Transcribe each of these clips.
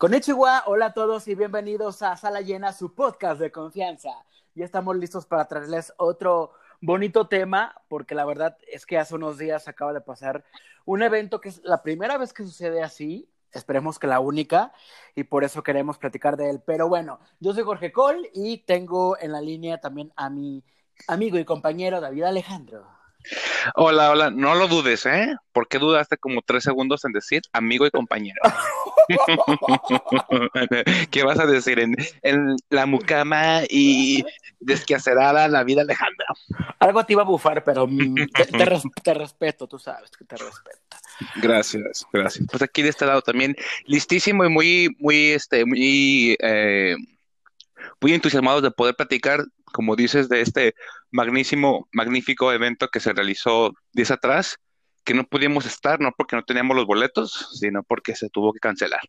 Konnichiwa, hola a todos y bienvenidos a Sala Llena, su podcast de confianza. Ya estamos listos para traerles otro bonito tema, porque la verdad es que hace unos días acaba de pasar un evento que es la primera vez que sucede así, esperemos que la única, y por eso queremos platicar de él. Pero bueno, yo soy Jorge Cole y tengo en la línea también a mi amigo y compañero David Alejandro. Hola, hola, no lo dudes, ¿eh? ¿Por qué dudaste como tres segundos en decir amigo y compañero? ¿Qué vas a decir? En, la mucama y desquacerada la vida Alejandra. Algo te iba a bufar, pero mm, te, respeto, tú sabes que te respeto. Gracias, gracias. Pues aquí de este lado también, listísimo y muy, muy, este, muy, eh, muy entusiasmados de poder platicar como dices, de este magnísimo, magnífico evento que se realizó días atrás, que no pudimos estar, no porque no teníamos los boletos, sino porque se tuvo que cancelar.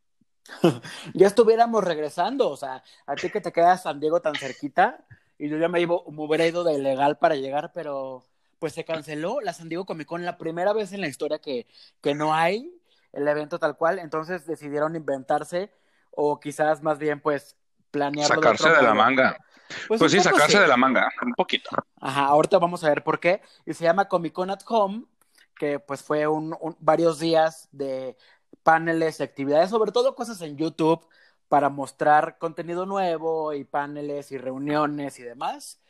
ya estuviéramos regresando, o sea, a ti que te queda San Diego tan cerquita, y yo ya me, iba, me hubiera ido de ilegal para llegar, pero pues se canceló la San Diego Comic Con, la primera vez en la historia que, que no hay el evento tal cual, entonces decidieron inventarse, o quizás más bien pues planearlo. Sacarse de, la manga. Pues, pues sí, sacarse de la manga, un poquito. Ajá, ahorita vamos a ver por qué. Y se llama Comic Con at Home, que pues fue un, varios días de paneles y actividades, sobre todo cosas en YouTube para mostrar contenido nuevo y paneles y reuniones y demás.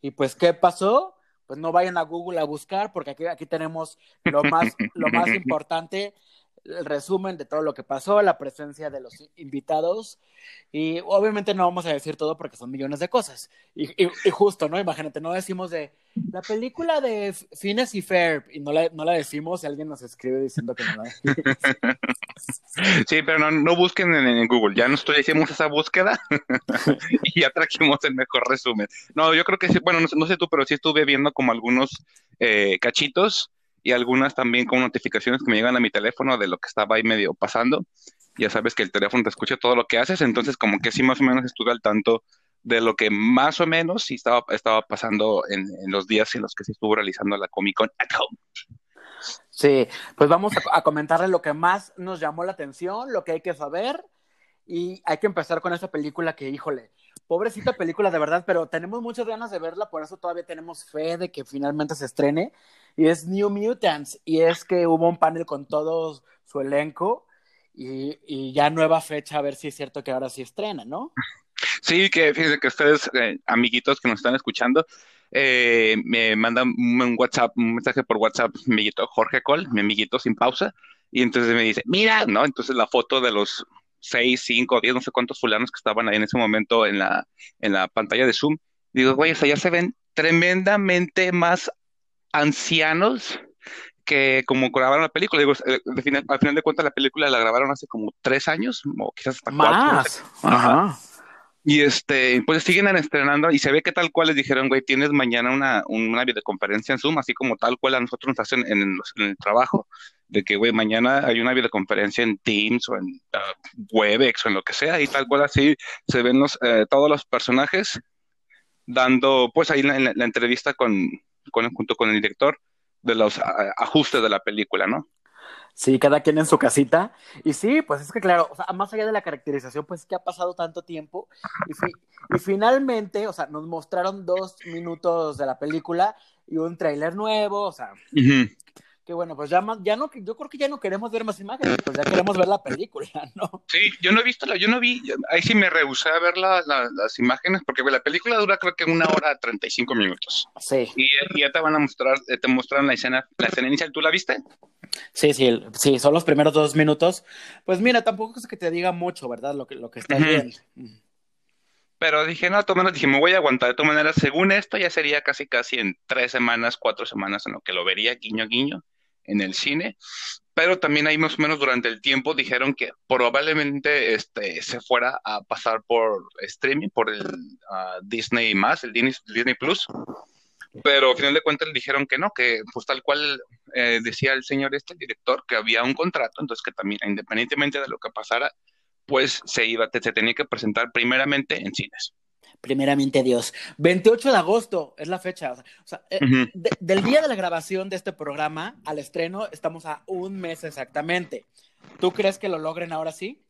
Y pues, ¿qué pasó? Pues no vayan a Google a buscar porque aquí, aquí tenemos lo más, lo más importante el resumen de todo lo que pasó, la presencia de los invitados y obviamente no vamos a decir todo porque son millones de cosas. Y, justo, ¿no? Imagínate, no decimos de la película de Fines y Fair y no la, no la decimos y alguien nos escribe diciendo que no la Sí, pero no, no busquen en, Google, ya nosotros hicimos esa búsqueda y ya trajimos el mejor resumen. No, yo creo que sí, bueno, no, sé tú, pero sí estuve viendo como algunos eh, cachitos y algunas también con notificaciones que me llegan a mi teléfono de lo que estaba ahí medio pasando. Ya sabes que el teléfono te escucha todo lo que haces, entonces como que sí más o menos estuve al tanto de lo que más o menos sí estaba, estaba pasando en, los días en los que se estuvo realizando la Comic Con at Home. Sí, pues vamos a, a comentarle lo que más nos llamó la atención, lo que hay que saber, y hay que empezar con esa película que, híjole, pobrecita película de verdad, pero tenemos muchas ganas de verla, por eso todavía tenemos fe de que finalmente se estrene. Y es New Mutants, y es que hubo un panel con todo su elenco y, ya nueva fecha a ver si es cierto que ahora sí estrena, ¿no? Sí, que fíjense que ustedes, eh, amiguitos que nos están escuchando, eh, me mandan un WhatsApp, un mensaje por WhatsApp, mi amiguito Jorge Cole, mi amiguito sin pausa, y entonces me dice, mira, ¿no? Entonces la foto de los seis, cinco, diez, no sé cuántos fulanos que estaban ahí en ese momento en la, en la pantalla de Zoom. Digo, güey, o sea, ya se ven tremendamente más ancianos que como grabaron la película. Digo, eh, al final, al final de cuentas la película la grabaron hace como tres años, o quizás hasta más. Ajá. Y este, pues siguen estrenando y se ve que tal cual les dijeron, güey, tienes mañana una, una videoconferencia en Zoom, así como tal cual a nosotros nos hacen en, el trabajo, de que, güey, mañana hay una videoconferencia en Teams o en uh, Webex o en lo que sea, y tal cual así se ven los, eh, todos los personajes dando, pues ahí la, la, entrevista con, con, junto con el director de los ajustes de la película, ¿no? Sí, cada quien en su casita. Y sí, pues es que claro, o sea, más allá de la caracterización, pues es que ha pasado tanto tiempo. Y, y finalmente, o sea, nos mostraron dos minutos de la película y un tráiler nuevo, o sea, que bueno, pues ya, ya no, yo creo que ya no queremos ver más imágenes, pues ya queremos ver la película, ¿no? Sí, yo no he visto la, yo no vi, ahí sí me rehusé a ver las imágenes, porque la película dura creo que una hora treinta y cinco minutos. Sí. Y, ya te van a mostrar, eh, te mostraron la escena, la escena inicial, ¿tú la viste? Sí, sí, sí, son los primeros dos minutos. Pues mira, tampoco es que te diga mucho, ¿verdad? Lo que, lo que estás viendo. Pero dije, no, de todas maneras, dije, me voy a aguantar. De todas maneras, según esto, ya sería casi, casi en tres semanas, cuatro semanas en lo que lo vería guiño guiño en el cine, pero también ahí más o menos durante el tiempo dijeron que probablemente este, se fuera a pasar por streaming, por el uh, Disney más, el Disney, Plus, pero al final de cuentas dijeron que no, que pues tal cual eh, decía el señor este, el director, que había un contrato, entonces que también independientemente de lo que pasara, pues se iba, se tenía que presentar primeramente en cines primeramente Dios. 28 de agosto es la fecha. O sea, eh, del día de la grabación de este programa al estreno estamos a un mes exactamente. ¿Tú crees que lo logren ahora sí?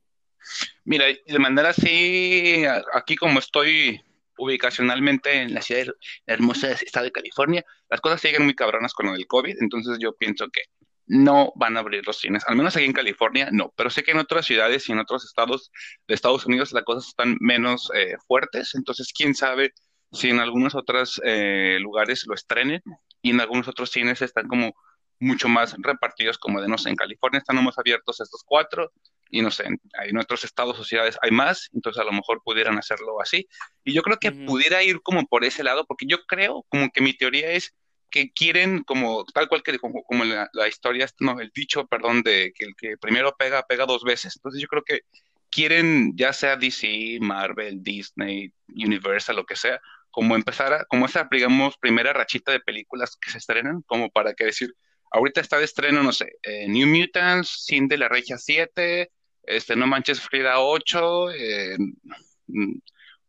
Mira, de manera así, aquí como estoy ubicacionalmente en la ciudad de hermosa estado de California, las cosas siguen muy cabronas con lo del COVID, entonces yo pienso que no van a abrir los cines, al menos aquí en California no, pero sé que en otras ciudades y en otros estados de Estados Unidos las cosas están menos eh, fuertes, entonces quién sabe si en algunos otros eh, lugares lo estrenen y en algunos otros cines están como mucho más repartidos, como de no sé, en California están más abiertos estos cuatro y no sé, en, otros estados o ciudades hay más, entonces a lo mejor pudieran hacerlo así. Y yo creo que pudiera ir como por ese lado, porque yo creo como que mi teoría es que quieren como tal cual que como, como la, historia, no, el dicho, perdón, de que el que primero pega, pega dos veces. Entonces yo creo que quieren, ya sea DC, Marvel, Disney, Universal, lo que sea, como empezar a, como esa, digamos, primera rachita de películas que se estrenan, como para que decir, ahorita está de estreno, no sé, eh, New Mutants, Sin de la Regia 7, este, No Manches Frida 8, eh,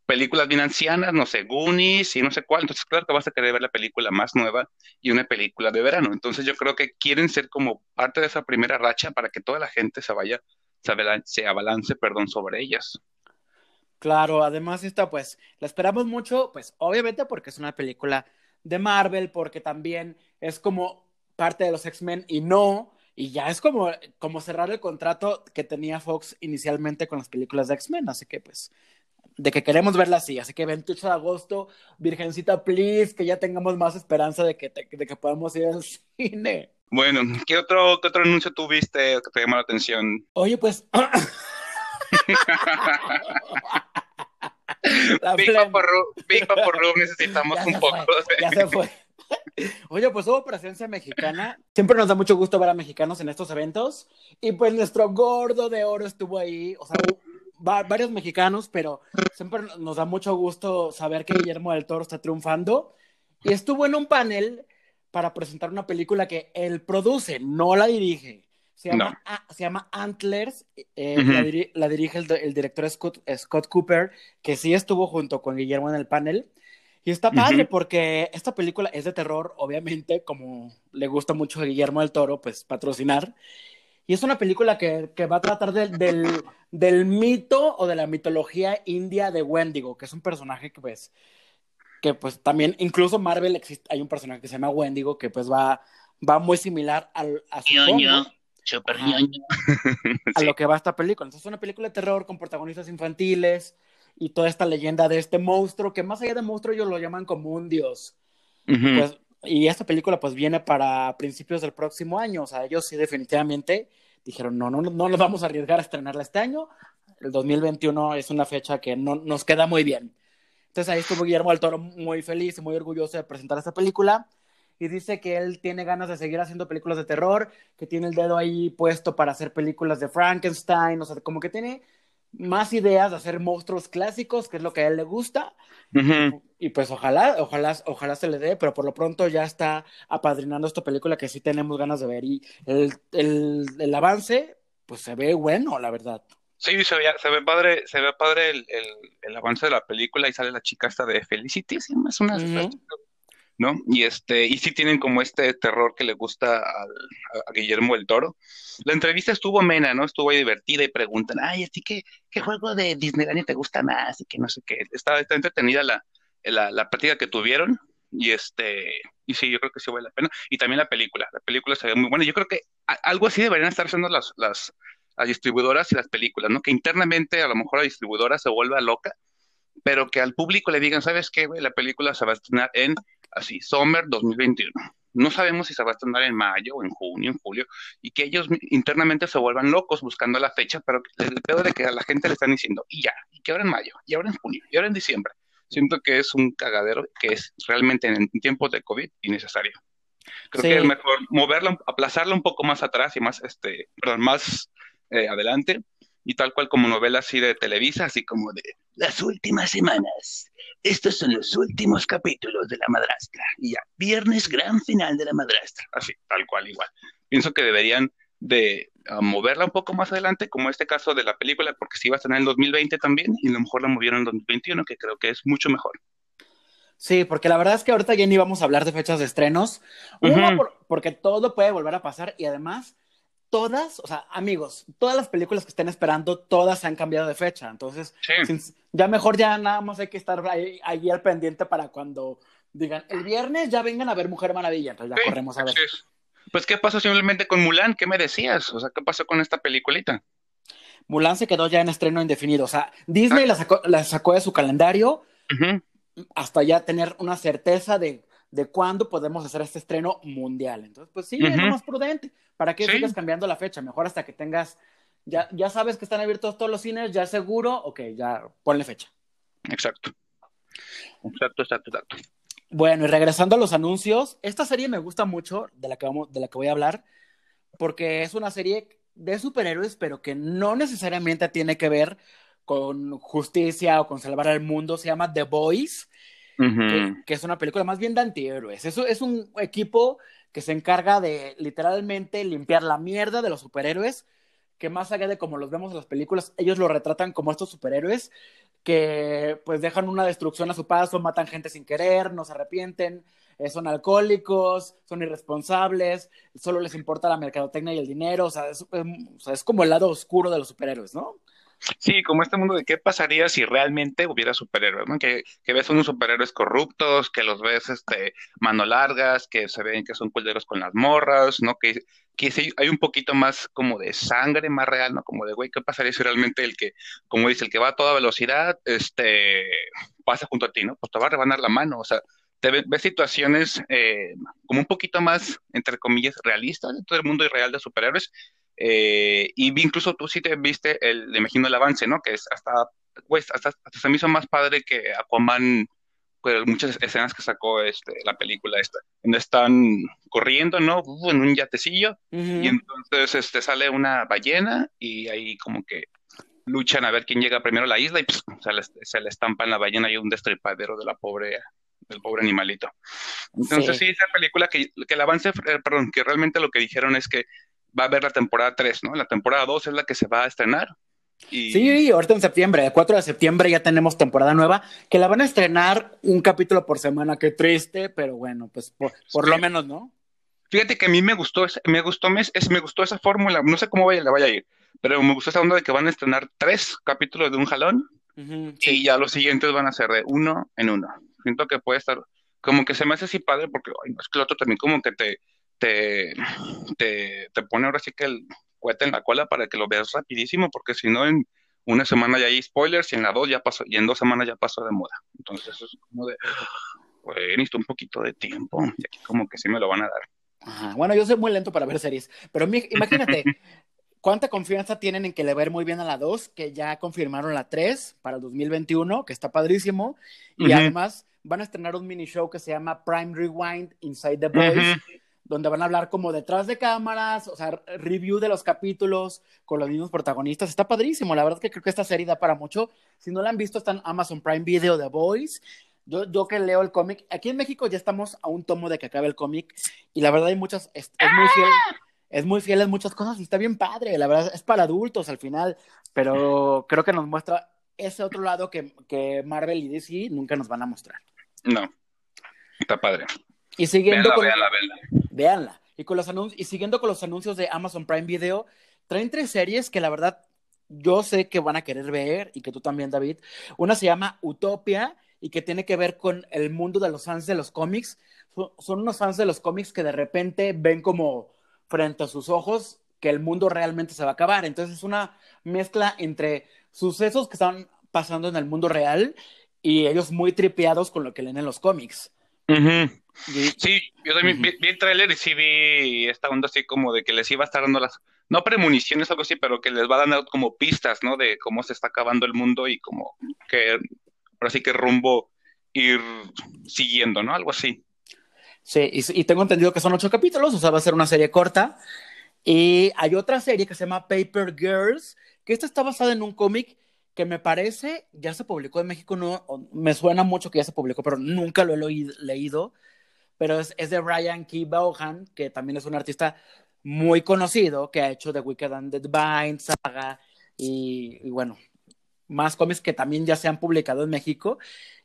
películas bien ancianas, no sé, Goonies y no sé cuál. Entonces, claro que vas a querer ver la película más nueva y una película de verano. Entonces, yo creo que quieren ser como parte de esa primera racha para que toda la gente se vaya, se abalance, perdón, sobre ellas. Claro, además esta pues la esperamos mucho, pues obviamente porque es una película de Marvel, porque también es como parte de los X-Men y no, y ya es como, como cerrar el contrato que tenía Fox inicialmente con las películas de X-Men, así que pues de que queremos verla así, así que 28 de agosto, Virgencita, please, que ya tengamos más esperanza de que, de que podamos ir al cine. Bueno, ¿qué otro, qué otro anuncio tuviste que te llamó la atención? Oye, pues... Big Papa Room, necesitamos un poco. ya se fue. Oye, pues hubo presencia mexicana. Siempre nos da mucho gusto ver a mexicanos en estos eventos. Y pues nuestro gordo de oro estuvo ahí. O sea, varios mexicanos, pero siempre nos da mucho gusto saber que Guillermo del Toro está triunfando. Y estuvo en un panel para presentar una película que él produce, no la dirige. Se llama, se llama Antlers, eh, la, dirige el, director Scott, Scott, Cooper, que sí estuvo junto con Guillermo en el panel. Y está padre porque esta película es de terror, obviamente, como le gusta mucho a Guillermo del Toro, pues patrocinar. Y es una película que, que va a tratar del, del mito o de la mitología india de Wendigo, que es un personaje que pues, que pues también, incluso Marvel existe, hay un personaje que se llama Wendigo que pues va, va muy similar al, a su a lo que va esta película. Entonces es una película de terror con protagonistas infantiles y toda esta leyenda de este monstruo, que más allá de monstruo ellos lo llaman como un dios. pues, y esta película pues viene para principios del próximo año, o sea, ellos sí definitivamente dijeron, no, no, no nos vamos a arriesgar a estrenarla este año, el 2021 es una fecha que no nos queda muy bien. Entonces ahí estuvo Guillermo del Toro muy feliz y muy orgulloso de presentar esta película y dice que él tiene ganas de seguir haciendo películas de terror, que tiene el dedo ahí puesto para hacer películas de Frankenstein, o sea, como que tiene más ideas de hacer monstruos clásicos, que es lo que a él le gusta. Y pues ojalá, ojalá, ojalá se le dé, pero por lo pronto ya está apadrinando esta película que sí tenemos ganas de ver. Y el, el, el avance, pues se ve bueno, la verdad. Sí, se ve, se ve padre, se ve padre el, el, el, avance de la película y sale la chica esta de Felicity, es una ¿no? Y este, y sí tienen como este terror que le gusta a, Guillermo el Toro. La entrevista estuvo amena, ¿no? Estuvo ahí divertida y preguntan, ay, ¿a qué, qué juego de Disneyland te gusta más? Y que no sé qué. Estaba, entretenida la, la, la práctica que tuvieron. Y este, y sí, yo creo que sí vale la pena. Y también la película. La película se ve muy buena. Yo creo que algo así deberían estar haciendo las, las, las distribuidoras y las películas, ¿no? Que internamente a lo mejor la distribuidora se vuelva loca, pero que al público le digan, ¿sabes qué, La película se va a estrenar en así, Summer 2021. No sabemos si se va a estrenar en mayo o en junio, en julio, y que ellos internamente se vuelvan locos buscando la fecha, pero el pedo de que a la gente le están diciendo, y ya, y que ahora en mayo, y ahora en junio, y ahora en diciembre. Siento que es un cagadero que es realmente en tiempos de COVID innecesario. Creo que es mejor moverlo, aplazarlo un poco más atrás y más, este, perdón, más eh, adelante, y tal cual como novela así de Televisa, así como de las últimas semanas. Estos son los últimos capítulos de La Madrastra. Y ya, viernes gran final de La Madrastra. Así, tal cual igual. Pienso que deberían de ah, moverla un poco más adelante, como este caso de la película, porque si iba a estar en el 2020 también, y a lo mejor la movieron en el 2021, que creo que es mucho mejor. Sí, porque la verdad es que ahorita ya ni vamos a hablar de fechas de estrenos. Uno, porque todo puede volver a pasar y además todas, o sea, amigos, todas las películas que estén esperando, todas se han cambiado de fecha. Entonces, ya mejor ya nada más hay que estar ahí, al pendiente para cuando digan, el viernes ya vengan a ver Mujer Maravilla. Entonces ya corremos a ver. Pues, ¿qué pasó simplemente con Mulan? ¿Qué me decías? O sea, ¿qué pasó con esta peliculita? Mulan se quedó ya en estreno indefinido. O sea, Disney la, sacó, la sacó de su calendario hasta ya tener una certeza de, de cuándo podemos hacer este estreno mundial. Entonces, pues sí, es lo más prudente. ¿Para qué sigas cambiando la fecha? Mejor hasta que tengas, ya, ya sabes que están abiertos todos los cines, ya seguro, ok, ya ponle fecha. Exacto. Exacto, exacto, exacto. Bueno, y regresando a los anuncios, esta serie me gusta mucho, de la que, vamos, de la que voy a hablar, porque es una serie de superhéroes, pero que no necesariamente tiene que ver con justicia o con salvar al mundo. Se llama The Boys, que, es una película más bien de antihéroes. Eso es un equipo que se encarga de literalmente limpiar la mierda de los superhéroes, que más allá de como los vemos en las películas, ellos lo retratan como estos superhéroes que pues dejan una destrucción a su paso, matan gente sin querer, no se arrepienten, eh, son alcohólicos, son irresponsables, solo les importa la mercadotecnia y el dinero, o sea, es, o sea, es como el lado oscuro de los superhéroes, ¿no? Sí, como este mundo de qué pasaría si realmente hubiera superhéroes. Que, que ves unos superhéroes corruptos, que los ves este, mano largas, que se ven que son culeros con las morras, ¿no? Que, que sí, hay un poquito más como de sangre, más real, ¿no? Como de, güey, ¿qué pasaría si realmente el que, como dice, el que va a toda velocidad, este, pasa junto a ti, ¿no? Pues te va a rebanar la mano, o sea, te ves, situaciones eh, como un poquito más, entre comillas, realistas dentro del mundo irreal de superhéroes, eh, y incluso tú sí te viste, el, me imagino el avance, ¿no? Que es hasta, pues, hasta, hasta se me hizo más padre que Aquaman, pues, muchas escenas que sacó este, la película esta, donde están corriendo, ¿no? en un yatecillo, y entonces este, sale una ballena y ahí como que luchan a ver quién llega primero a la isla y pues, se, le, se, le, estampa en la ballena y un destripadero de la pobre del pobre animalito. Entonces sí, esa película que, que el avance, eh, perdón, que realmente lo que dijeron es que va a haber la temporada 3, ¿no? La temporada 2 es la que se va a estrenar. Y... Sí, ahorita en septiembre, el 4 de septiembre ya tenemos temporada nueva, que la van a estrenar un capítulo por semana, qué triste, pero bueno, pues por, lo menos, ¿no? Fíjate que a mí me gustó, me gustó, me, me gustó esa fórmula, no sé cómo vaya, la vaya a ir, pero me gustó esa onda de que van a estrenar tres capítulos de un jalón y ya los siguientes van a ser de uno en uno. Siento que puede estar, como que se me hace así padre porque es que el otro también como que te, te, te, pone ahora sí que el cuete en la cola para que lo veas rapidísimo, porque si no, en una semana ya hay spoilers y en la dos ya pasó, y en dos semanas ya pasó de moda. Entonces es como de, pues necesito un poquito de tiempo, y aquí como que sí me lo van a dar. Bueno, yo soy muy lento para ver series, pero imagínate, ¿cuánta confianza tienen en que le va a ir muy bien a la 2? Que ya confirmaron la 3 para el 2021, que está padrísimo, y además van a estrenar un mini show que se llama Prime Rewind Inside the Boys, donde van a hablar como detrás de cámaras, o sea, review de los capítulos con los mismos protagonistas. Está padrísimo, la verdad que creo que esta serie da para mucho. Si no la han visto, está en Amazon Prime Video The Voice. Yo, yo que leo el cómic, aquí en México ya estamos a un tomo de que acabe el cómic y la verdad hay muchas, es, muy fiel, es muy fiel en muchas cosas y está bien padre, la verdad es para adultos al final, pero creo que nos muestra ese otro lado que, que Marvel y DC nunca nos van a mostrar. No, está padre. Y siguiendo con, véanla, Y, con los y siguiendo con los anuncios de Amazon Prime Video, traen tres series que la verdad yo sé que van a querer ver y que tú también, David. Una se llama Utopia y que tiene que ver con el mundo de los fans de los cómics. Son, unos fans de los cómics que de repente ven como frente a sus ojos que el mundo realmente se va a acabar. Entonces es una mezcla entre sucesos que están pasando en el mundo real y ellos muy tripeados con lo que leen en los cómics. Sí, yo también vi, el tráiler y sí vi esta onda así como de que les iba a estar dando las, no premoniciones, algo así, pero que les va a dar como pistas, ¿no? De cómo se está acabando el mundo y como que, ahora sí que rumbo ir siguiendo, ¿no? Algo así. Sí, y, y, tengo entendido que son ocho capítulos, o sea, va a ser una serie corta. Y hay otra serie que se llama Paper Girls, que esta está basada en un cómic que me parece, ya se publicó en México, no, me suena mucho que ya se publicó, pero nunca lo he leído, pero es, de Brian Key Vaughan, que también es un artista muy conocido, que ha hecho The Wicked and the Divine, Saga, y, bueno, más cómics que también ya se han publicado en México,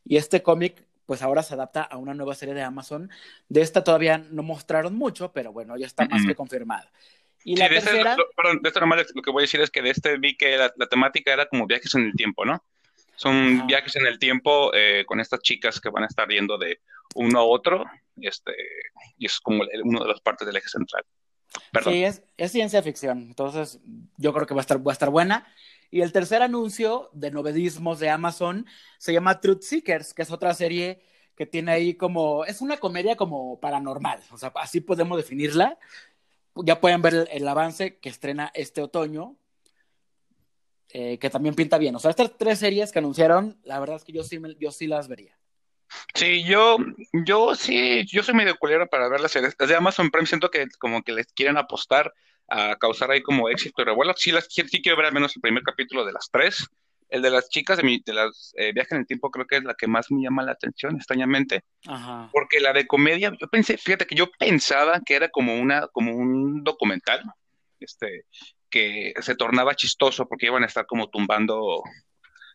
y este cómic pues ahora se adapta a una nueva serie de Amazon. De esta todavía no mostraron mucho, pero bueno, ya está más que confirmada. Y la Sí, de este, tercera, lo, perdón, de este nomás lo que voy a decir es que de este vi que la, la temática era como viajes en el tiempo, ¿no? Son Ajá. viajes en el tiempo eh, con estas chicas que van a estar yendo de uno a otro, este, y es como uno de las partes del eje central. Perdón. sí, es, es ciencia ficción, entonces yo creo que va a estar, va a estar buena. Y el tercer anuncio de novedismos de Amazon se llama Truth Seekers, que es otra serie que tiene ahí como, es una comedia como paranormal, o sea, así podemos definirla. Ya pueden ver el, el avance que estrena este otoño, eh, que también pinta bien. O sea, estas tres series que anunciaron, la verdad es que yo sí, me- yo sí las vería. Sí, yo, yo sí, yo soy medio culero para ver las series. Las de Amazon Prime siento que como que les quieren apostar a causar ahí como éxito y revuelo. Sí, las, sí quiero ver al menos el primer capítulo de las tres. El de las chicas de, mi, de las eh, viajes en el tiempo creo que es la que más me llama la atención, extrañamente. Ajá. Porque la de comedia, yo pensé, fíjate que yo pensaba que era como una, como un documental, este, que se tornaba chistoso porque iban a estar como tumbando,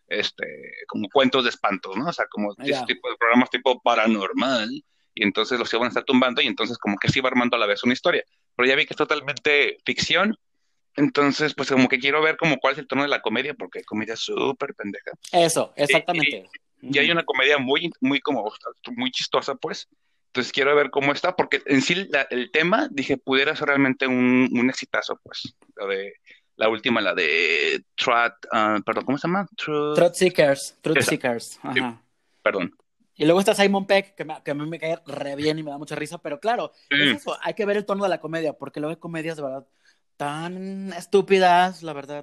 este, como cuentos de espantos, ¿no? O sea, como Ya. ese tipo de programas tipo paranormal, y entonces los iban a estar tumbando y entonces como que se iba armando a la vez una historia. Pero ya vi que es totalmente ficción, entonces pues como que quiero ver como cuál es el tono de la comedia, porque hay comedia súper pendeja. Eso, exactamente. Y hay una comedia muy, muy como, muy chistosa, pues. Entonces quiero ver cómo está, porque en sí la- el tema, dije, pudiera ser realmente un, un exitazo, pues. La de, la última, la de Trot, ah, perdón, ¿cómo se llama? Truth- Truth Seekers, Truth Esa. Seekers. Ajá. perdón. Y luego está Simon Peck, que, me- que a mí me cae re bien y me da mucha risa, pero claro, Mm. es eso, hay que ver el tono de la comedia, porque luego hay comedias de verdad tan estúpidas, la verdad.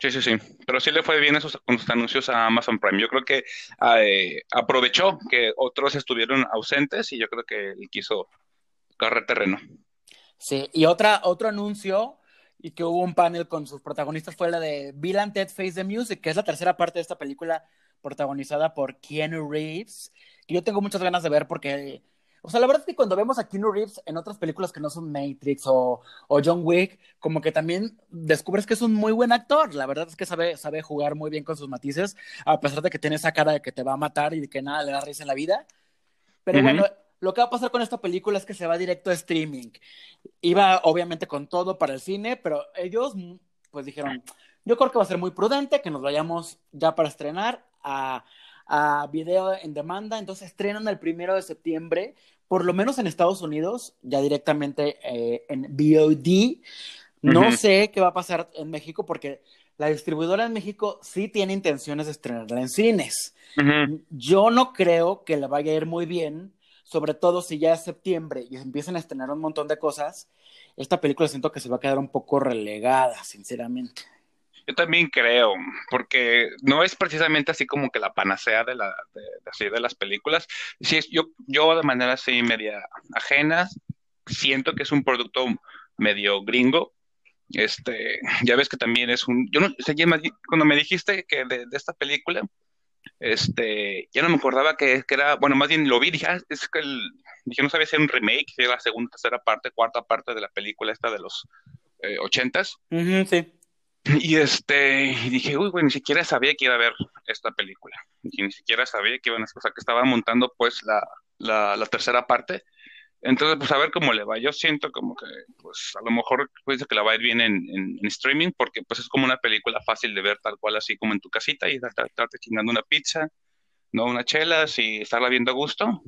Sí, sí, sí. Pero sí le fue bien esos, sus anuncios a Amazon Prime. Yo creo que eh, aprovechó que otros estuvieron ausentes y yo creo que él quiso correr terreno. Sí, y otra, otro anuncio, y que hubo un panel con sus protagonistas, fue la de Bill and Ted Face the Music, que es la tercera parte de esta película protagonizada por Keanu Reeves, que yo tengo muchas ganas de ver porque, o sea, la verdad es que cuando vemos a Keanu Reeves en otras películas que no son Matrix o, o John Wick, como que también descubres que es un muy buen actor, la verdad es que sabe, sabe jugar muy bien con sus matices, a pesar de que tiene esa cara de que te va a matar y de que nada le da risa en la vida. Pero Ujú. bueno, lo que va a pasar con esta película es que se va directo a streaming. Iba obviamente con todo para el cine, pero ellos pues dijeron, yo creo que va a ser muy prudente que nos vayamos ya para estrenar a, a video en demanda, entonces estrenan el primero de septiembre, por lo menos en Estados Unidos, ya directamente eh, en VOD. No sé qué va a pasar en México porque la distribuidora en México sí tiene intenciones de estrenarla en cines. Yo no creo que le vaya a ir muy bien, sobre todo si ya es septiembre y empiezan a estrenar un montón de cosas. Esta película siento que se va a quedar un poco relegada, sinceramente. Yo también creo, porque no es precisamente así como que la panacea de, la, de, de de las películas. Sí, yo, yo de manera así media ajena, siento que es un producto medio gringo. Este, ya ves que también es un, yo no, me- cuando me dijiste que de, esta película, este, ya no me acordaba que, que era, bueno, más bien lo vi, dije, ah, es que el, dije, no sabía si era un remake, si era la segunda, tercera parte, cuarta parte de la película esta de los eh, ochentas. Sí. Y este, dije, uy, güey, ni siquiera sabía que iba a ver esta película. Y ni siquiera sabía que iban a, o sea, que estaba montando pues la, la, tercera parte. Entonces, pues a ver cómo le va. Yo siento como que, pues a lo mejor puede ser que la va a ir bien en, en, streaming, porque pues es como una película fácil de ver tal cual así como en tu casita y estarte chingando una pizza, no unas chelas y estarla viendo a gusto.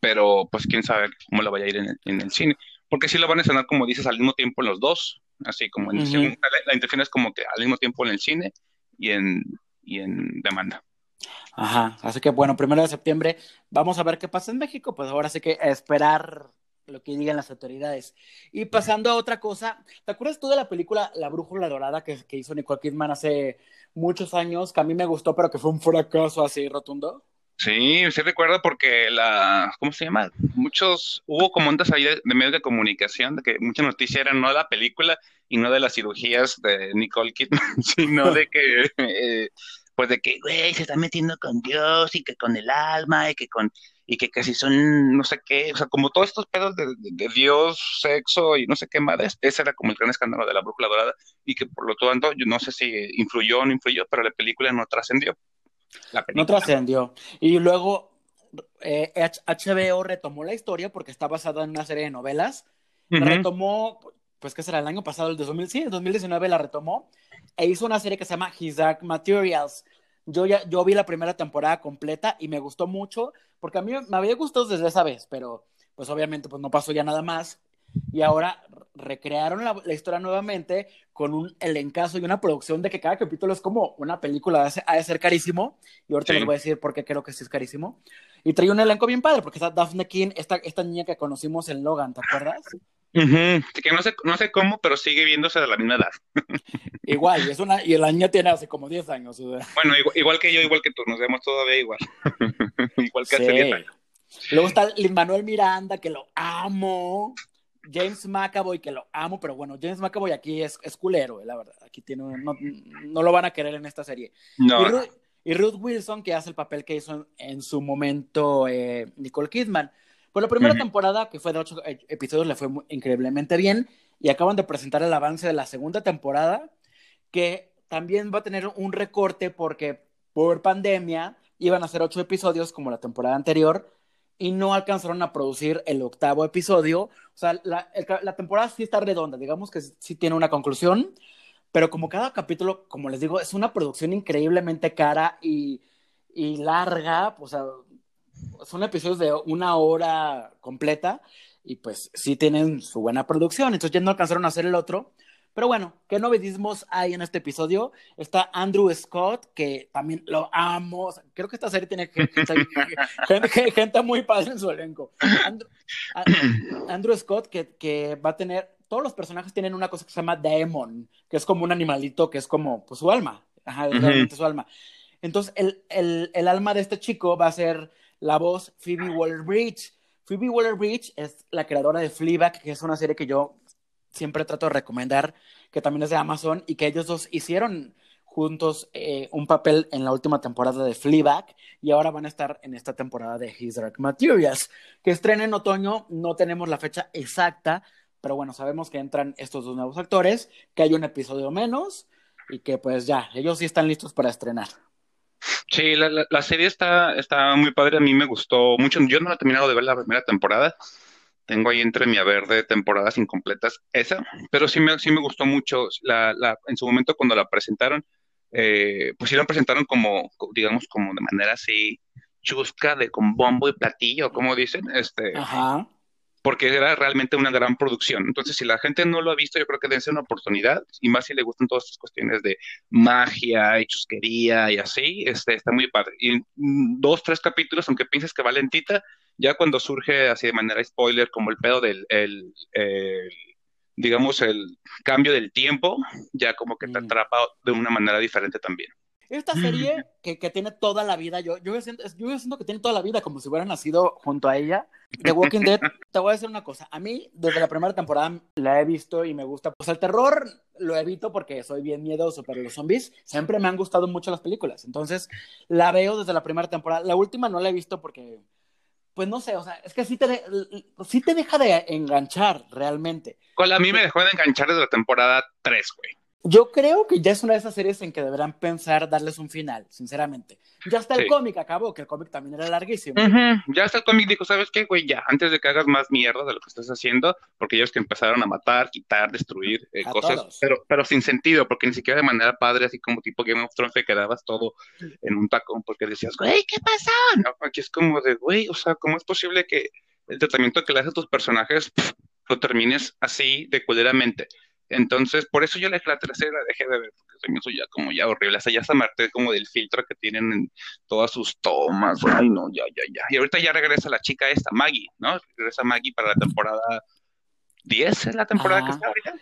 Pero pues quién sabe cómo la vaya a ir en el cine. Porque sí lo van a estrenar, como dices, al mismo tiempo en los dos. Así como en el Ujú. segundo, la, la intención es como que al mismo tiempo en el cine y en, y en demanda. Ajá. Así que bueno, primero de septiembre, vamos a ver qué pasa en México. Pues ahora sí que esperar lo que digan las autoridades. Y pasando a otra cosa, ¿te acuerdas tú de la película La Brújula Dorada que, que hizo Nicole Kidman hace muchos años? Que a mí me gustó, pero que fue un fracaso así rotundo. Sí, sí recuerdo porque la, ¿cómo se llama? Muchos, hubo como ondas ahí de, medios de comunicación de que mucha noticia era no de la película y no de las cirugías de Nicole Kidman, sino de que, eh, pues de que, güey, se está metiendo con Dios y que con el alma y que con, y que casi son no sé qué, o sea, como todos estos pedos de- de Dios, sexo y no sé qué madres, ese era como el gran escándalo de la brújula dorada y que por lo tanto, yo no sé si influyó o no influyó, pero la película no trascendió. No trascendió. Y luego eh, HBO retomó la historia porque está basada en una serie de novelas retomó, pues, ¿qué será? El año pasado, el 2000, sí, el 2019 la retomó e hizo una serie que se llama His Dark Materials. Yo ya, yo vi la primera temporada completa y me gustó mucho, porque a mí me había gustado desde esa vez, pero pues obviamente pues no pasó ya nada más. Y ahora recrearon la, historia nuevamente con un elencazo y una producción de que cada capítulo es como una película, ha de ser carísimo. Y ahorita les voy a decir por qué creo que sí es carísimo. Y trae un elenco bien padre, porque está Daphne King, esta, esta niña que conocimos en Logan, ¿te acuerdas? Que no sé, no sé cómo, pero sigue viéndose de la misma edad. igual, y, es una, y la niña tiene hace como 10 años. Bueno, igual, que yo, igual que tú, nos vemos todavía igual. igual que hace 10 años. Luego está Lin Manuel Miranda, que lo amo. James McAvoy, que lo amo, pero bueno, James McAvoy aquí es, es culero, eh, la verdad. Aquí tiene, no, no, lo van a querer en esta serie. Y, Ruth, Wilson, que hace el papel que hizo en, su momento eh, Nicole Kidman. Pues la primera temporada, que fue de ocho e, episodios, le fue increíblemente bien. Y acaban de presentar el avance de la segunda temporada, que también va a tener un recorte porque por pandemia iban a ser ocho episodios como la temporada anterior y no alcanzaron a producir el octavo episodio. O sea, la, la, temporada sí está redonda, digamos que sí tiene una conclusión, pero como cada capítulo, como les digo, es una producción increíblemente cara y, y larga, o sea, son episodios de una hora completa y pues sí tienen su buena producción, entonces ya no alcanzaron a hacer el otro. Pero bueno, ¿qué novedismos hay en este episodio? Está Andrew Scott, que también lo amo. Creo que esta serie tiene gente, muy padre en su elenco. Andrew, Scott, que, que, va a tener. Todos los personajes tienen una cosa que se llama Daemon, que es como un animalito que es como pues, su alma. Ajá, realmente su alma. Entonces, el, el, el alma de este chico va a ser la voz Phoebe Waller-Bridge. Phoebe Waller-Bridge es la creadora de Fleabag, que es una serie que yo siempre trato de recomendar, que también es de Amazon, y que ellos dos hicieron juntos eh, un papel en la última temporada de Fleabag y ahora van a estar en esta temporada de His Dark Materials, que estrena en otoño, no tenemos la fecha exacta, pero bueno, sabemos que entran estos dos nuevos actores, que hay un episodio menos y que pues ya, ellos sí están listos para estrenar. Sí, la, la, serie está, está muy padre, a mí me gustó mucho. Yo no he terminado de ver la primera temporada, tengo ahí entre mi haber de temporadas incompletas esa, pero sí me, sí me gustó mucho. La, la, en su momento cuando la presentaron, eh, pues sí la presentaron como, digamos, como de manera así chusca, de con bombo y platillo, como dicen, este, Ajá porque era realmente una gran producción. Entonces, si la gente no lo ha visto, yo creo que debe ser una oportunidad, y más si le gustan todas estas cuestiones de magia y chusquería y así, este, está muy padre. Y dos, tres capítulos, aunque pienses que va lentita, ya cuando surge así de manera spoiler, como el pedo del, el, digamos, el cambio del tiempo, ya como que te mm. atrapa de una manera diferente también. Esta serie que, que, tiene toda la vida, yo, yo, siento, yo siento que tiene toda la vida como si hubiera nacido junto a ella. The Walking Dead, te voy a decir una cosa. A mí, desde la primera temporada, la he visto y me gusta. Pues el terror lo evito porque soy bien miedoso, pero los zombies siempre me han gustado mucho las películas. Entonces, la veo desde la primera temporada. La última no la he visto porque, pues no sé, o sea, es que sí te, sí te deja de enganchar realmente. A mí me dejó de enganchar desde la temporada 3, güey. Yo creo que ya es una de esas series en que deberán pensar darles un final, sinceramente. Ya está el cómic, acabó, que el cómic también era larguísimo. Ya está el cómic, dijo, ¿sabes qué, güey? Ya, antes de que hagas más mierda de lo que estás haciendo, porque ellos que empezaron a matar, quitar, destruir eh, cosas, pero, pero sin sentido, porque ni siquiera de manera padre, así como tipo Game of Thrones, que quedabas todo en un tacón, porque decías, güey, ¿qué pasó? No, aquí es como de, güey, o sea, ¿cómo es posible que el tratamiento que le haces a tus personajes lo termines así de culeramente? Entonces, por eso yo la, la tercera la dejé de ver, porque se me hizo ya como ya horrible. O sea, ya se marté como del filtro que tienen en todas sus tomas. Ay, no, ya, ya, ya. Y ahorita ya regresa la chica esta, Maggie, ¿no? Regresa Maggie para la temporada 10, ¿es la temporada que está ahorita?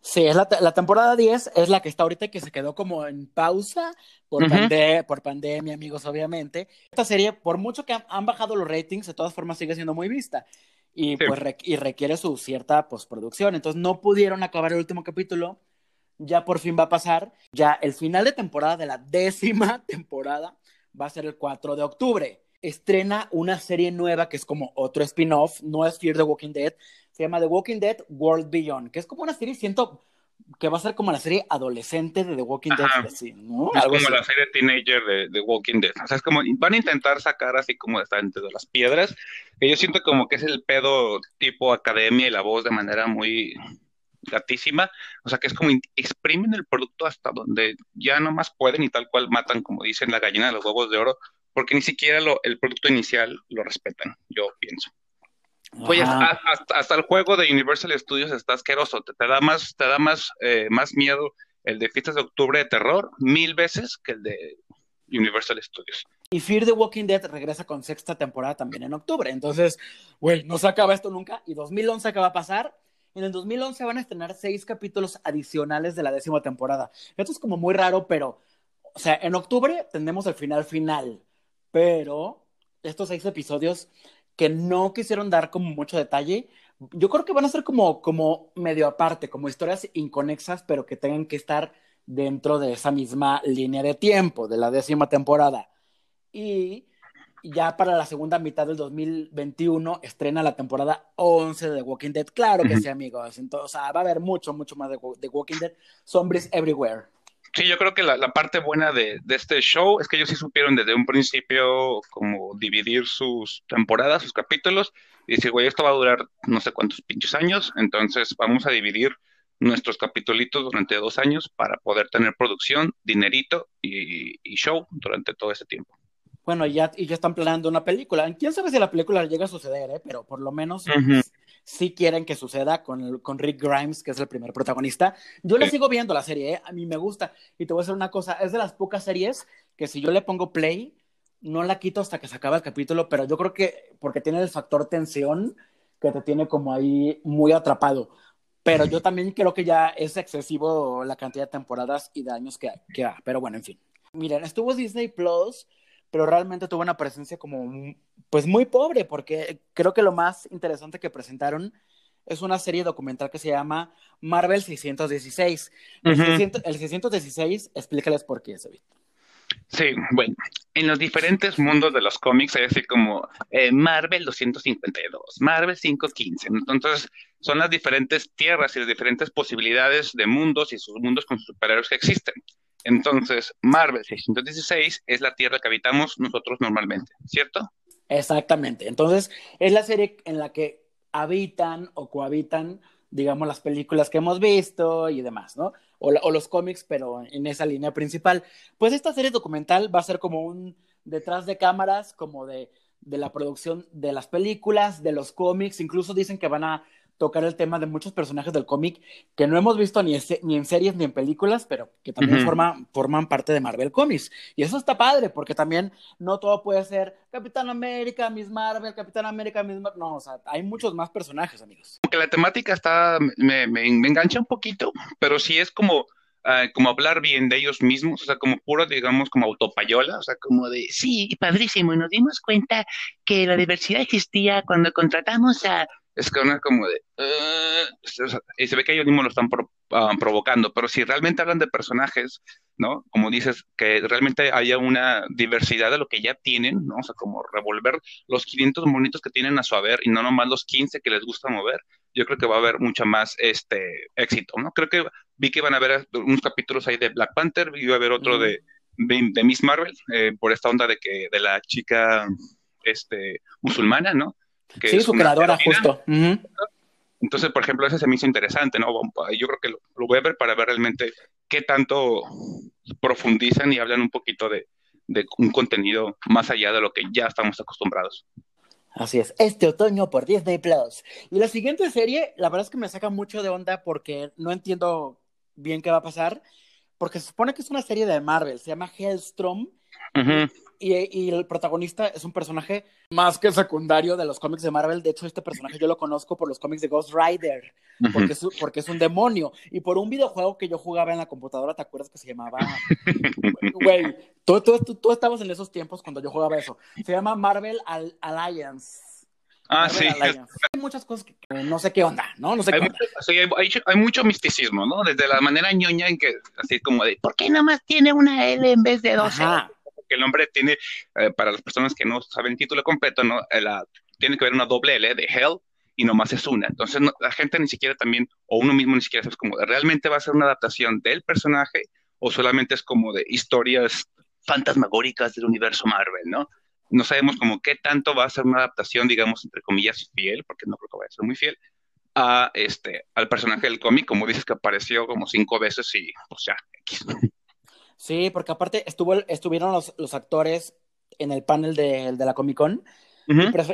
Sí, es la, la, temporada 10 es la que está ahorita que se quedó como en pausa por, por pandemia, amigos, obviamente. Esta serie, por mucho que han, han, bajado los ratings, de todas formas sigue siendo muy vista y, pues, y requiere su cierta postproducción. Entonces no pudieron acabar el último capítulo. Ya por fin va a pasar. Ya el final de temporada de la décima temporada va a ser el 4 de octubre. Estrena una serie nueva que es como otro spin-off, no es Fear the Walking Dead, se llama The Walking Dead World Beyond, que es como una serie, siento, que va a ser como la serie adolescente de The Walking Dead, ¿no? Es como la serie teenager de The Walking Dead. O sea, es como van a intentar sacar así como de entre de las piedras, que yo siento como que es el pedo tipo academia y la voz de manera muy gatísima. O sea, que es como exprimen el producto hasta donde ya no más pueden y tal cual matan, como dicen, la gallina de los huevos de oro, porque ni siquiera lo, el producto inicial lo respetan, yo pienso. Oye, hasta, el juego de Universal Studios está asqueroso. Te, da más, te da más, eh, más miedo el de Fiestas de Octubre de Terror mil veces que el de Universal Studios. Y Fear the Walking Dead regresa con sexta temporada también en octubre. Entonces, güey, no se acaba esto nunca. Y 2011 acaba a pasar. En el 2011 van a estrenar seis capítulos adicionales de la décima temporada. Esto es como muy raro, pero, o sea, en octubre tenemos el final final. Pero estos seis episodios que no quisieron dar como mucho detalle. Yo creo que van a ser como, como medio aparte, como historias inconexas, pero que tengan que estar dentro de esa misma línea de tiempo de la décima temporada. Y ya para la segunda mitad del 2021 estrena la temporada 11 de The Walking Dead. Claro que sí, amigos. Entonces, va a haber mucho, mucho más de The Walking Dead. Zombies everywhere. Sí, yo creo que la, parte buena de, este show es que ellos sí supieron desde un principio como dividir sus temporadas, sus capítulos, y decir, güey, esto va a durar no sé cuántos pinches años, entonces vamos a dividir nuestros capítulos durante dos años para poder tener producción, dinerito y, show durante todo ese tiempo. Bueno, ya, y ya están planeando una película. ¿Quién sabe si la película llega a suceder, eh? Pero por lo menos si quieren que suceda con, con Rick Grimes, que es el primer protagonista. Yo le sigo viendo la serie, ¿eh? a mí me gusta. Y te voy a decir una cosa, es de las pocas series que si yo le pongo play, no la quito hasta que se acaba el capítulo, pero yo creo que porque tiene el factor tensión que te tiene como ahí muy atrapado. Pero yo también creo que ya es excesivo la cantidad de temporadas y de años que, que ha. Pero bueno, en fin. Miren, estuvo Disney Plus pero realmente tuvo una presencia como, pues muy pobre, porque creo que lo más interesante que presentaron es una serie documental que se llama Marvel 616. El, 616, explícales por qué, David. Sí, bueno, en los diferentes mundos de los cómics hay así como eh, Marvel 252, Marvel 515. Entonces, son las diferentes tierras y las diferentes posibilidades de mundos y sus mundos con sus superhéroes que existen. Entonces, Marvel 616 es la Tierra que habitamos nosotros normalmente, ¿cierto? Exactamente. Entonces, es la serie en la que habitan o cohabitan, digamos, las películas que hemos visto y demás, ¿no? O, o, los cómics, pero en esa línea principal. Pues esta serie documental va a ser como un detrás de cámaras, como de, de la producción de las películas, de los cómics, incluso dicen que van a tocar el tema de muchos personajes del cómic que no hemos visto ni, ni, en series ni en películas, pero que también forman parte de Marvel Comics. Y eso está padre, porque también no todo puede ser Capitán América, Miss Marvel, Capitán América, Miss Marvel. No, o sea, hay muchos más personajes, amigos. Aunque la temática está, me, me, engancha un poquito, pero sí es como... Ah, como hablar bien de ellos mismos, o sea, como puro, digamos, como autopayola, o sea, como de, sí, padrísimo, y nos dimos cuenta que la diversidad existía cuando contratamos a es que una como de... y se ve que ellos mismos lo están ah, provocando, pero si realmente hablan de personajes, ¿no? Como dices, que realmente haya una diversidad de lo que ya tienen, ¿no? O sea, como revolver los 500 monitos que tienen a su haber y no nomás los 15 que les gusta mover, yo creo que va a haber mucha más este éxito, ¿no? Creo que vi que van a haber unos capítulos ahí de Black Panther, y va a haber otro de, de, Miss Marvel, eh, por esta onda de que de la chica este musulmana, ¿no? Sí, su creadora, justo. Entonces, por ejemplo, ese se me hizo interesante, ¿no? Yo creo que lo, voy a ver para ver realmente qué tanto profundizan y hablan un poquito de, un contenido más allá de lo que ya estamos acostumbrados. Así es, este otoño por Disney Plus. Y la siguiente serie, la verdad es que me saca mucho de onda porque no entiendo bien qué va a pasar, porque se supone que es una serie de Marvel, se llama Hellstrom. Y, el protagonista es un personaje más que secundario de los cómics de Marvel. De hecho, este personaje yo lo conozco por los cómics de Ghost Rider, porque, es, porque es un demonio. Y por un videojuego que yo jugaba en la computadora, ¿te acuerdas que se llamaba? Güey, tú, tú, tú, estabas en esos tiempos cuando yo jugaba eso. Se llama Marvel Alliance. Ah, sí. Hay muchas cosas que no sé qué onda, ¿no? No sé hay qué mucho, onda. hay, mucho misticismo, ¿no? Desde la manera ñoña en que, así como de, ¿por qué nada más tiene una L en vez de dos? Ajá el nombre tiene, eh, para las personas que no saben título completo, ¿no? Eh, tiene que ver una doble L de Hell y nomás es una. Entonces la gente ni siquiera también, o uno mismo ni siquiera sabe como, ¿realmente va a ser una adaptación del personaje o solamente es como de historias fantasmagóricas del universo Marvel, ¿no? No sabemos como qué tanto va a ser una adaptación, digamos, entre comillas, fiel, porque no creo que vaya a ser muy fiel, a este, al personaje del cómic, como dices que apareció como cinco veces y, o sea, Sí, porque aparte estuvo, estuvieron los, los actores en el panel de, de la Comic Con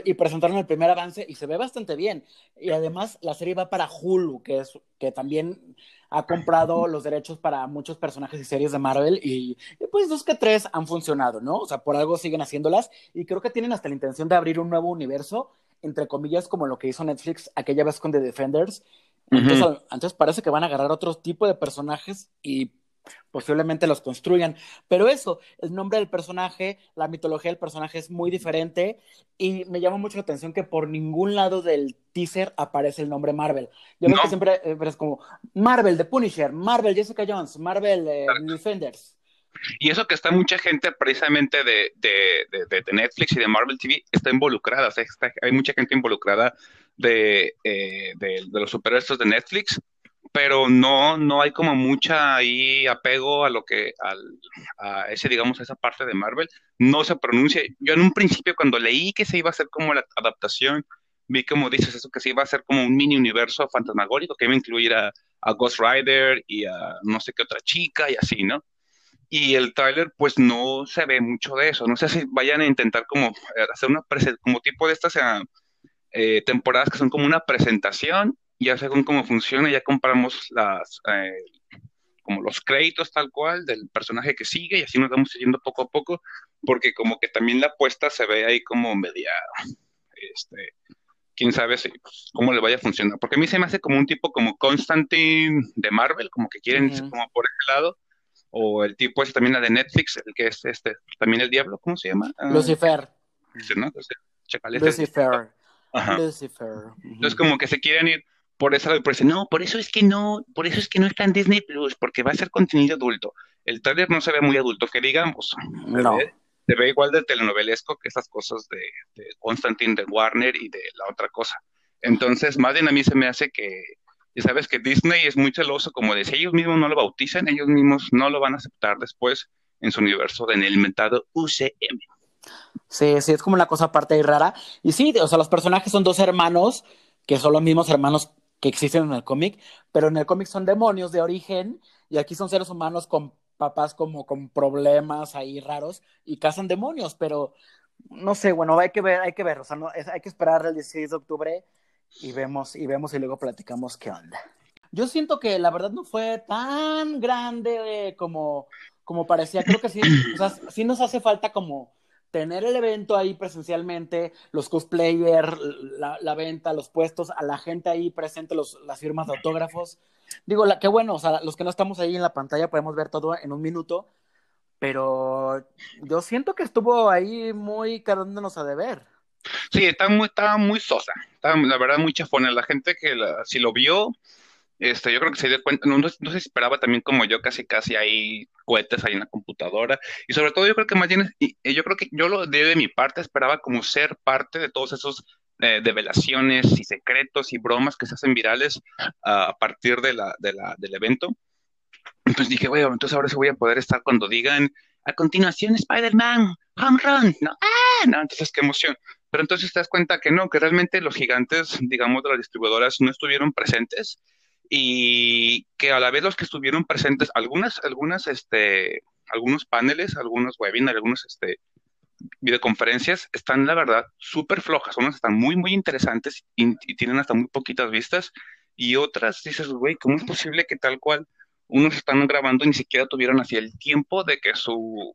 y, presentaron el primer avance y se ve bastante bien. Y además la serie va para Hulu, que, es, que también ha comprado los derechos para muchos personajes y series de Marvel y, pues dos que tres han funcionado, ¿no? O sea, por algo siguen haciéndolas y creo que tienen hasta la intención de abrir un nuevo universo, entre comillas, como lo que hizo Netflix aquella vez con The Defenders. entonces, entonces parece que van a agarrar otro tipo de personajes y posiblemente los construyan. Pero eso, el nombre del personaje, la mitología del personaje es muy diferente y me llama mucho la atención que por ningún lado del teaser aparece el nombre Marvel. Yo creo que siempre eh, es como Marvel, The Punisher, Marvel, Jessica Jones, Marvel, eh, Defenders. Y eso que está mucha gente precisamente de, de, Netflix y de Marvel TV está involucrada, o sea, hay mucha gente involucrada de, eh, de, los superhéroes de Netflix pero no, no hay como mucha ahí apego a lo que, al, a ese, digamos, a esa parte de Marvel. No se pronuncia. Yo en un principio cuando leí que se iba a hacer como la adaptación, vi como dices eso, que se iba a hacer como un mini universo fantasmagórico que iba a incluir a, Ghost Rider y a no sé qué otra chica y así, ¿no? Y el tráiler, pues no se ve mucho de eso. No sé si vayan a intentar como hacer una como tipo de estas eh, temporadas que son como una presentación ya según cómo funciona, ya compramos las, eh, como los créditos tal cual del personaje que sigue y así nos vamos siguiendo poco a poco, porque como que también la apuesta se ve ahí como media, este, quién sabe si, pues, cómo le vaya a funcionar, porque a mí se me hace como un tipo como Constantine de Marvel, como que quieren como por ese lado, o el tipo ese también la de Netflix, el que es este, también el diablo, ¿cómo se llama? Ah, Lucifer. ¿no? Lucifer. Lucifer. Entonces como que se quieren ir por eso, por no, por eso es que no, por eso es que no está en Disney Plus, porque va a ser contenido adulto. El trailer no se ve muy adulto, que digamos. No. Se ve, igual de telenovelesco que esas cosas de, de, Constantine, de Warner y de la otra cosa. Entonces, más bien a mí se me hace que, ya sabes que Disney es muy celoso, como de si ellos mismos no lo bautizan, ellos mismos no lo van a aceptar después en su universo en el inventado UCM. Sí, sí, es como una cosa aparte y rara. Y sí, o sea, los personajes son dos hermanos que son los mismos hermanos que existen en el cómic, pero en el cómic son demonios de origen y aquí son seres humanos con papás como con problemas ahí raros y cazan demonios, pero no sé, bueno, hay que ver, hay que ver, o sea, no, hay que esperar el 16 de octubre y vemos y vemos y luego platicamos qué onda. Yo siento que la verdad no fue tan grande como como parecía, creo que sí, o sea, sí nos hace falta como tener el evento ahí presencialmente, los cosplayers, la, venta, los puestos, a la gente ahí presente, los, las firmas de autógrafos. Digo, la, bueno, o sea, los que no estamos ahí en la pantalla podemos ver todo en un minuto, pero yo siento que estuvo ahí muy quedándonos a deber. Sí, estaba muy, estaba muy sosa, estaba la verdad muy chafona. La gente que si lo vio, este, yo creo que se dio cuenta, no, se esperaba también como yo casi casi hay cohetes ahí en la computadora y sobre todo yo creo que más bien, yo creo que yo lo de, mi parte esperaba como ser parte de todos esos eh, develaciones y secretos y bromas que se hacen virales a partir de la, de la, del evento. Entonces dije, bueno, entonces ahora sí voy a poder estar cuando digan a continuación Spider-Man, home run, no, ah, no, entonces qué emoción. Pero entonces te das cuenta que no, que realmente los gigantes, digamos, de las distribuidoras no estuvieron presentes y que a la vez los que estuvieron presentes, algunas, algunas, este, algunos paneles, algunos webinars, algunos, este, videoconferencias están, la verdad, súper flojas, unas están muy, muy interesantes y, tienen hasta muy poquitas vistas, y otras dices, güey, ¿cómo es posible que tal cual unos están grabando y ni siquiera tuvieron así el tiempo de que su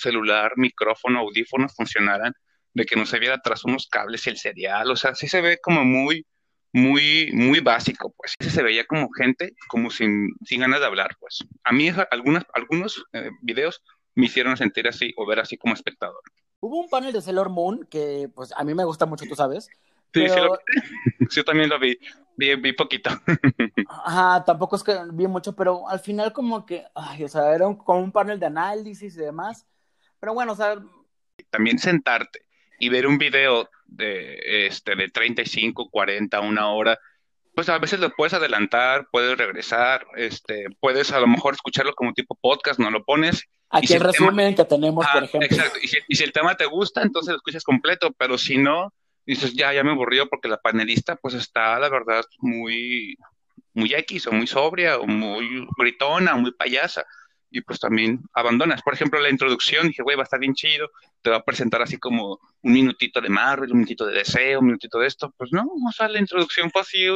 celular, micrófono, audífonos funcionaran, de que no se viera atrás unos cables y el serial, o sea, sí se ve como muy, muy, muy básico, pues. Se veía como gente, como sin, sin ganas de hablar, pues. A mí algunas, algunos eh, videos me hicieron sentir así o ver así como espectador. Hubo un panel de Sailor Moon que, pues, a mí me gusta mucho, tú sabes. Sí, sí, lo vi. Yo también lo vi. Vi, vi poquito. Ajá, tampoco es que vi mucho, pero al final como que, ay, o sea, era como un panel de análisis y demás. Pero bueno, o sea... También sentarte y ver un video de, este, de 35, 40, una hora, pues a veces lo puedes adelantar, puedes regresar, este, puedes a lo mejor escucharlo como tipo podcast, no lo pones. Aquí el resumen que tenemos, por ejemplo. Exacto, y si, y si, el tema te gusta, entonces lo escuchas completo, pero si no, dices, ya, ya me aburrió porque la panelista pues está, la verdad, muy, muy X o muy sobria o muy gritona o muy payasa y pues también abandonas. Por ejemplo, la introducción, dije, güey, va a estar bien chido, te va a presentar así como un minutito de Marvel, un minutito de deseo, un minutito de esto. Pues no, o sea, la introducción fue así,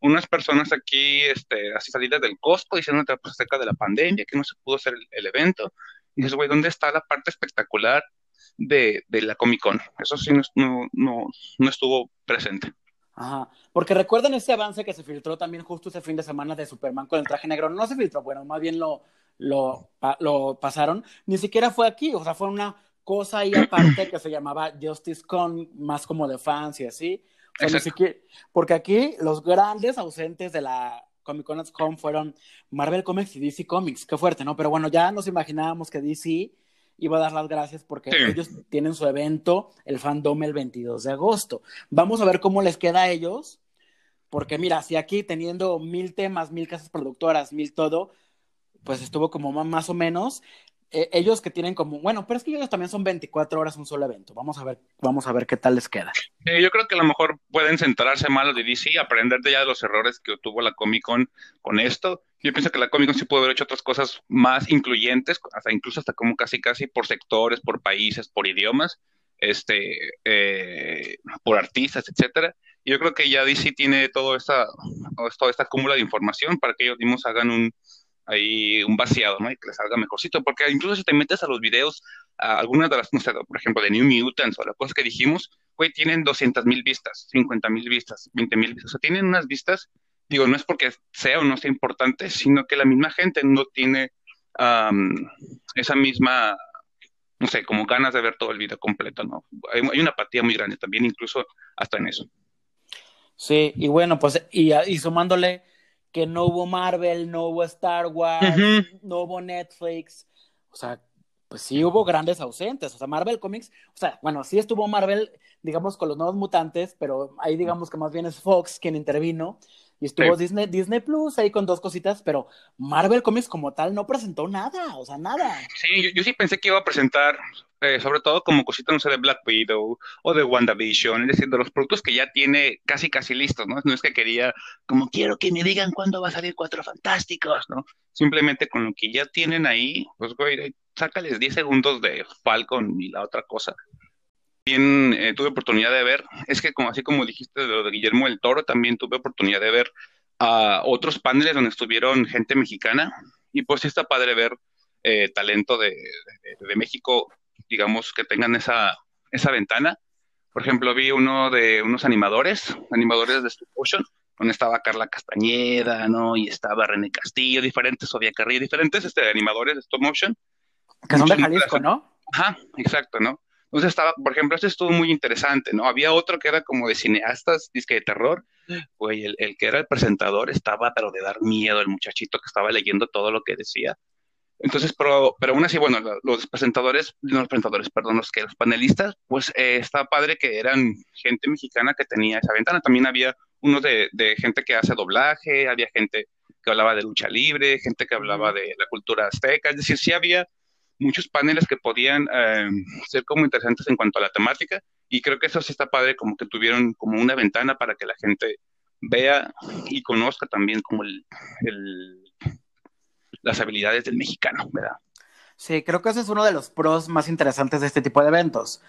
unas personas aquí, este, así salidas del Costco, diciéndote pues, acerca de la pandemia, que no se pudo hacer el, evento. Y dices, güey, ¿dónde está la parte espectacular de, de la Comic Con? Eso sí no, no, no, no estuvo presente. Ajá, porque recuerden ese avance que se filtró también justo ese fin de semana de Superman con el traje negro. No se filtró, bueno, más bien lo, lo, lo pasaron. Ni siquiera fue aquí, o sea, fue una cosa ahí aparte que se llamaba Justice Con, más como de fans y así. porque aquí los grandes ausentes de la Comic Con fueron Marvel Comics y DC Comics. Qué fuerte, ¿no? Pero bueno, ya nos imaginábamos que DC iba a dar las gracias porque ellos tienen su evento, el fandom, el 22 de agosto. Vamos a ver cómo les queda a ellos, porque mira, si aquí teniendo mil temas, mil casas productoras, mil todo, pues estuvo como más o menos. Eh, ellos que tienen como, bueno, pero es que ellos también son 24 horas un solo evento. Vamos a ver, vamos a ver qué tal les queda. yo creo que a lo mejor pueden centrarse más los de DC, aprender de ya de los errores que tuvo la Comic Con con esto. Yo pienso que la Comic Con sí puede haber hecho otras cosas más incluyentes, hasta incluso hasta como casi casi por sectores, por países, por idiomas, este, eh, por artistas, etcétera. Yo creo que ya DC tiene todo esta, toda esta cúmula de información para que ellos mismos hagan un, ahí un vaciado, ¿no? Y que les salga mejorcito, porque incluso si te metes a los videos, a algunas de las, no sé, por ejemplo, de New Mutants o las cosas que dijimos, güey, tienen 200 mil vistas, 50 mil vistas, 20 mil vistas, o sea, tienen unas vistas, digo, no es porque sea o no sea importante, sino que la misma gente no tiene esa misma, no sé, como ganas de ver todo el video completo, ¿no? Hay, hay, una apatía muy grande también, incluso hasta en eso. Sí, y bueno, pues, y, y sumándole que no hubo Marvel, no hubo Star Wars, no hubo Netflix, o sea, pues sí hubo grandes ausentes, o sea, Marvel Comics, o sea, bueno, sí estuvo Marvel, digamos, con los nuevos mutantes, pero ahí digamos que más bien es Fox quien intervino, y estuvo Disney, Disney Plus ahí con dos cositas, pero Marvel Comics como tal no presentó nada, o sea, nada. Sí, yo, sí pensé que iba a presentar, eh, sobre todo como cositas, no sé, de Black Widow o de WandaVision, es decir, de los productos que ya tiene casi, casi listos, ¿no? No es que quería, como quiero que me digan cuándo va a salir Cuatro Fantásticos, ¿no? Simplemente con lo que ya tienen ahí, pues, güey, sácales 10 segundos de Falcon y la otra cosa también eh, tuve oportunidad de ver, es que como así como dijiste de lo de Guillermo del Toro, también tuve oportunidad de ver a otros paneles donde estuvieron gente mexicana y pues sí está padre ver eh, talento de, México, digamos, que tengan esa, esa ventana. Por ejemplo, vi uno de unos animadores, animadores de Stop Motion, donde estaba Carla Castañeda, ¿no? Y estaba René Castillo, diferentes, Sofía Carrillo, diferentes este, animadores de Stop Motion. Que son de Jalisco, ¿no? Ajá, exacto, ¿no? Entonces estaba, por ejemplo, este estuvo muy interesante, ¿no? Había otro que era como de cineastas, disque de terror, güey, el, el, que era el presentador estaba, pero de dar miedo, el muchachito que estaba leyendo todo lo que decía. Entonces, pero, pero aún así, bueno, los presentadores, no los presentadores, perdón, los que los panelistas, pues eh, estaba padre que eran gente mexicana que tenía esa ventana. También había uno de, de gente que hace doblaje, había gente que hablaba de lucha libre, gente que hablaba de la cultura azteca, es decir, sí había muchos paneles que podían eh, ser como interesantes en cuanto a la temática y creo que eso sí está padre, como que tuvieron como una ventana para que la gente vea y conozca también como el, las habilidades del mexicano, ¿verdad? Sí, creo que ese es uno de los pros más interesantes de este tipo de eventos,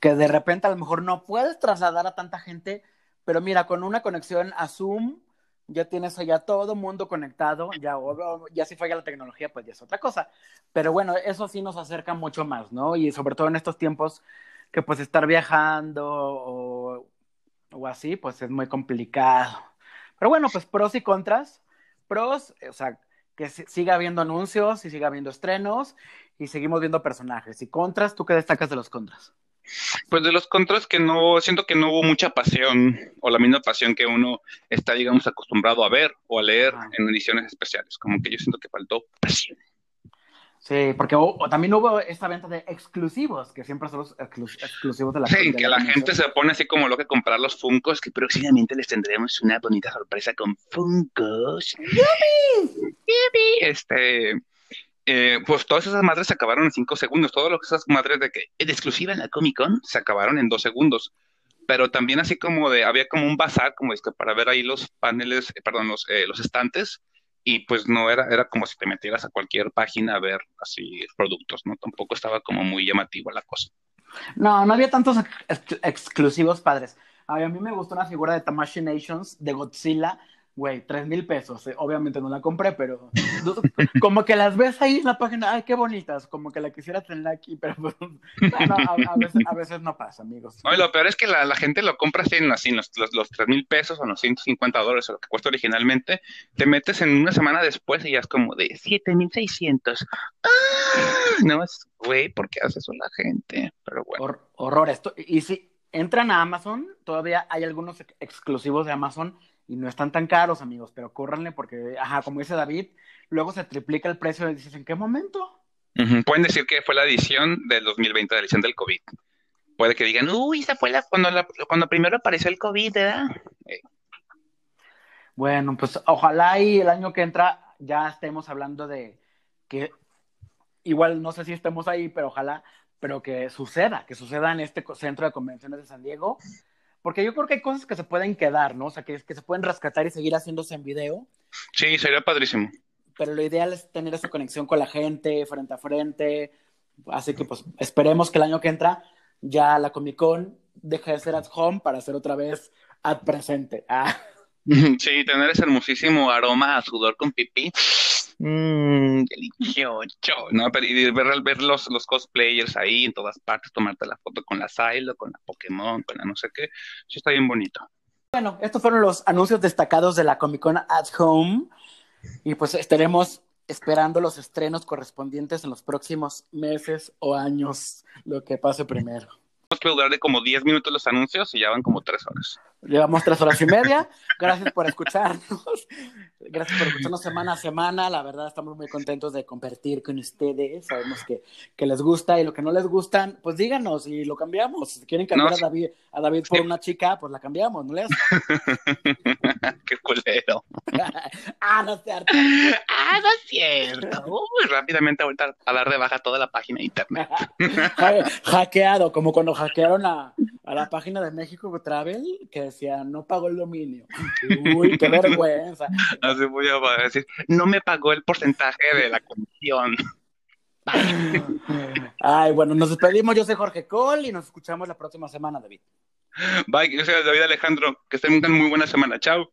que de repente a lo mejor no puedes trasladar a tanta gente, pero mira, con una conexión a Zoom ya tienes allá todo mundo conectado, ya, ya si falla la tecnología, pues ya es otra cosa. Pero bueno, eso sí nos acerca mucho más, ¿no? Y sobre todo en estos tiempos que pues estar viajando o, así, pues es muy complicado. Pero bueno, pues pros y contras. Pros, o sea, que siga habiendo anuncios y siga habiendo estrenos y seguimos viendo personajes. Y contras, ¿tú qué destacas de los contras? Pues de los contras que no, siento que no hubo mucha pasión o la misma pasión que uno está, digamos, acostumbrado a ver o a leer en ediciones especiales. Como que yo siento que faltó pasión. Sí, porque también hubo esta venta de exclusivos, que siempre son los exclusivos de la Sí, que la, gente se pone así como lo que comprar los Funcos, que próximamente les tendremos una bonita sorpresa con Funcos. ¡Yubi! Este, eh, pues todas esas madres se acabaron en cinco segundos. Todas esas madres de que de exclusiva en la Comic Con se acabaron en dos segundos. Pero también así como de, había como un bazar, como es que para ver ahí los paneles, eh, perdón, los, eh, los estantes, y pues no era, era como si te metieras a cualquier página a ver así productos, ¿no? Tampoco estaba como muy llamativo la cosa. No, no había tantos exclusivos padres. A mí me gustó una figura de Tamashi Nations de Godzilla güey, tres mil pesos. Eh, obviamente no la compré, pero como que las ves ahí en la página, ay, qué bonitas, como que la quisiera tener aquí, pero pues, a, veces, no pasa, amigos. Oye, lo peor es que la, gente lo compra así, así los, los, tres mil pesos o los 150 dólares o lo que cuesta originalmente, te metes en una semana después y ya es como de siete mil seiscientos. ¡Ah! No, es, güey, ¿por qué hace eso la gente? Pero bueno. horror, esto, y si entran a Amazon, todavía hay algunos exclusivos de Amazon y no están tan caros, amigos, pero córranle porque, ajá, como dice David, luego se triplica el precio y dices, ¿en qué momento? Pueden decir que fue la edición del 2020, la edición del COVID. Puede que digan, uy, esa fue la cuando, cuando primero apareció el COVID, ¿verdad? Bueno, pues ojalá y el año que entra ya estemos hablando de que igual no sé si estemos ahí, pero ojalá, pero que suceda, que suceda en este centro de convenciones de San Diego porque yo creo que hay cosas que se pueden quedar, ¿no? O sea, que, que se pueden rescatar y seguir haciéndose en video. Sí, sería padrísimo. Pero lo ideal es tener esa conexión con la gente, frente a frente. Así que, pues, esperemos que el año que entra ya la Comic Con deje de ser at home para ser otra vez at presente. Ah. Sí, tener ese hermosísimo aroma a sudor con pipí Mmm, delicioso. No, pero y ver, ver los, los cosplayers ahí en todas partes, tomarte la foto con la Silo, con la Pokémon, con la no sé qué. Sí, está bien bonito. Bueno, estos fueron los anuncios destacados de la Comic Con at Home. Y pues estaremos esperando los estrenos correspondientes en los próximos meses o años, lo que pase primero. Tenemos que durar de como 10 minutos los anuncios y ya van como 3 horas. Llevamos tres horas y media. Gracias por escucharnos. Gracias por escucharnos semana a semana. La verdad, estamos muy contentos de compartir con ustedes. Sabemos que, que les gusta y lo que no les gustan, pues díganos y lo cambiamos. Si quieren cambiar a, David, a David por una chica, pues la cambiamos, ¿no les? Qué culero. ah, no es cierto. ah, no es cierto. Uy, rápidamente ahorita a dar de baja toda la página de internet. hackeado, como cuando hackearon a, a la página de México Travel, que decía, no pagó el dominio. Uy, qué vergüenza. Así voy a decir, no me pagó el porcentaje de la comisión. Ay, bueno, nos despedimos. Yo soy Jorge Cole y nos escuchamos la próxima semana, David. Bye, yo soy David Alejandro. Que estén muy buena semana. Chao.